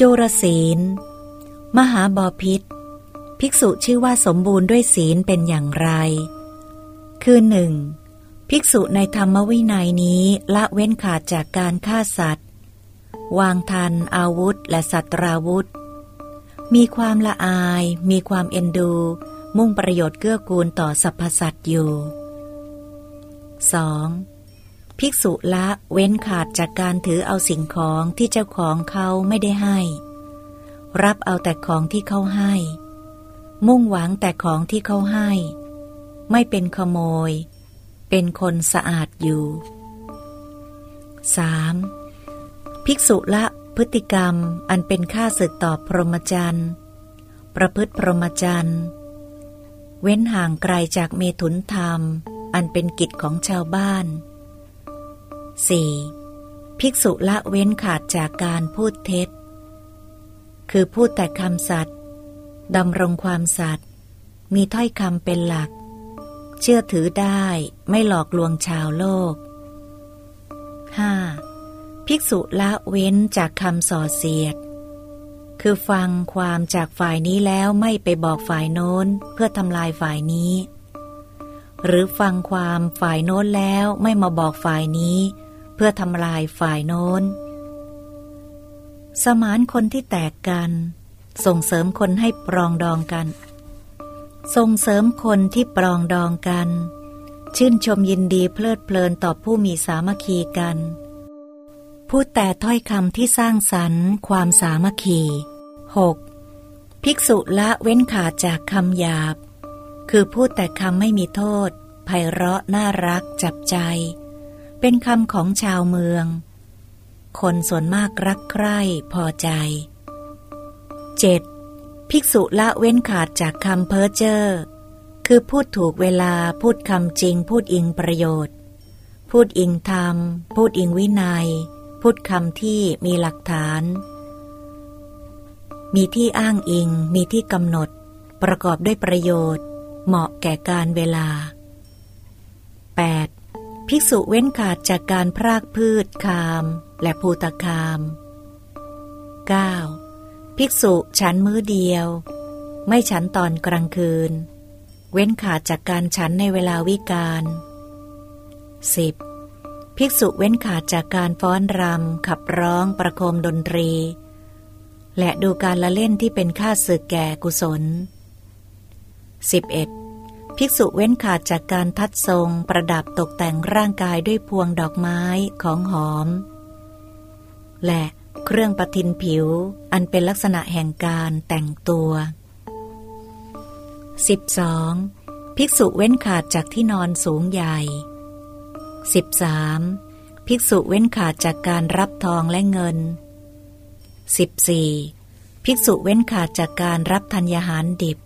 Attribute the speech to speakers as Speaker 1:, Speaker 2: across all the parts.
Speaker 1: จุรศีล มหาบอพิษ ภิกษุชื่อว่าสมบูรณ์ด้วยศีลเป็นอย่างไร คือหนึ่งภิกษุในธรรมวินัยนี้ละเว้นขาดจากการฆ่าสัตว์ วางทันอาวุธและสัตราวุธ มีความละอาย มีความเอ็นดู มุ่งประโยชน์เกื้อกูลต่อสรรพสัตว์อยู่ 2. ภิกษุละเว้นขาดจากการถือเอาสิ่งของที่เจ้าของเขาไม่ได้ให้ รับเอาแต่ของที่เขาให้ มุ่งหวังแต่ของที่เขาให้ ไม่เป็นขโมย เป็นคนสะอาดอยู่ 3. ภิกษุละพฤติกรรมอันเป็นค่าศึกต่อพรหมจรรย์ประพฤติพรหมจรรย์เว้นห่างไกลจากเมถุนธรรม อันเป็นกิจของชาวบ้าน 4. ภิกษุละเว้นขาดจากการพูดเท็จ คือพูดแต่คำสัตย์ดำรงความสัตย์มีถ้อยคำเป็นหลัก เชื่อถือได้ไม่หลอกลวงชาวโลก 5. ภิกษุละเว้นจากคำส่อเสียด คือฟังความจากฝ่ายนี้แล้วไม่ไปบอกฝ่ายโน้นเพื่อทำลายฝ่ายนี้ หรือฟังความฝ่ายโน้นแล้วไม่มาบอกฝ่ายนี้ เพื่อทำลายฝ่ายโน้น สมานคนที่แตกกัน ส่งเสริมคนให้ปรองดองกัน ส่งเสริมคนที่ปรองดองกัน ชื่นชมยินดีเพลิดเพลินต่อผู้มีสามัคคีกัน พูดแต่ถ้อยคำที่สร้างสรรค์ความสามัคคี 6. ภิกษุละเว้นขาดจากคำหยาบ คือพูดแต่คำไม่มีโทษไพเราะน่ารักจับใจ เป็นคำของชาวเมือง คนส่วนมากรักใคร่พอใจ 7. ภิกษุละเว้นขาดจากคำเพ้อเจ้อคือพูดถูกเวลาพูดคำจริง พูดอิงประโยชน์ พูดอิงธรรม พูดอิงวินัย พูดคำที่มีหลักฐาน มีที่อ้างอิง มีที่กำหนด ประกอบด้วยประโยชน์ เหมาะแก่การเวลา 8. ภิกษุเว้นขาดจากการพรากพืชคาม และภูตคาม 9. ภิกษุฉันมื้อเดียว ไม่ฉันตอนกลางคืน เว้นขาดจากการฉันในเวลาวิกาล 10. ภิกษุเว้นขาดจากการฟ้อนรำขับร้องประโคมดนตรี และดูการละเล่นที่เป็นค่าศึกแก่กุศล 11. ภิกษุเว้นขาดจากการทัดทรงประดับตกแต่งร่างกายด้วยพวงดอกไม้ของหอม และเครื่องประทินผิวอันเป็นลักษณะแห่งการแต่งตัว 12. ภิกษุเว้นขาดจากที่นอนสูงใหญ่ 13. ภิกษุเว้นขาดจากการรับทองและเงิน 14. ภิกษุเว้นขาดจากการรับธัญญาหารดิบ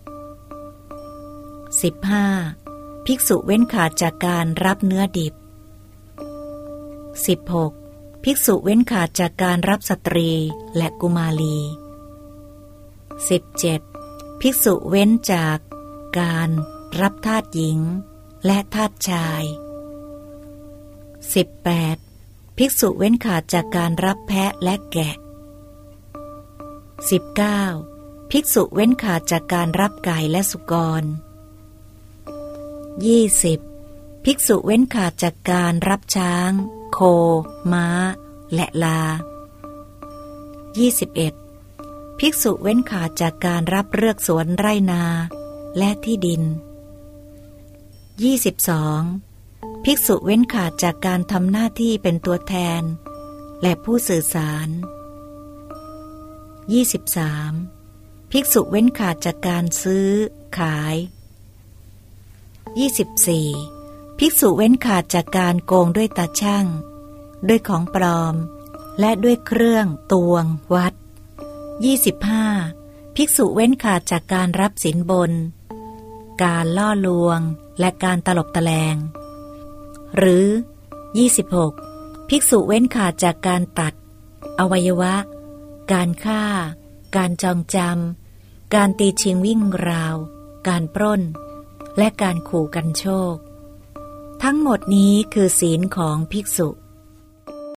Speaker 1: 15. ภิกษุเว้นขาดจากการรับเนื้อดิบ 16. ภิกษุเว้นขาดจากการรับสตรีและกุมาลี 17. ภิกษุเว้นจากการรับทาสหญิงและทาสชาย 18. ภิกษุเว้นขาดจากการรับแพะและแกะ 19. ภิกษุเว้นขาดจากการรับไก่และสุกร 20. ภิกษุเว้นขาดจากการรับช้าง โค ม้า และลา 21. ภิกษุเว้นขาดจากการรับเลือกสวนไรนา และที่ดิน 22. ภิกษุเว้นขาดจากการทำหน้าที่เป็นตัวแทน และผู้สื่อสาร 23. ภิกษุเว้นขาดจากการซื้อ ขาย 24. ภิกษุเว้นขาดจากการโกงด้วยตาช่าง ด้วยของปลอม และด้วยเครื่องตวงวัด 25. ภิกษุเว้นขาดจากการรับสินบน การล่อลวงและการตลบตะแลง หรือ 26. ภิกษุเว้นขาดจากการตัด อวัยวะ การฆ่า การจองจำการตีชิงวิ่งราว การปล้น และการขู่กันโชค ทั้งหมดนี้คือศีลของภิกษุ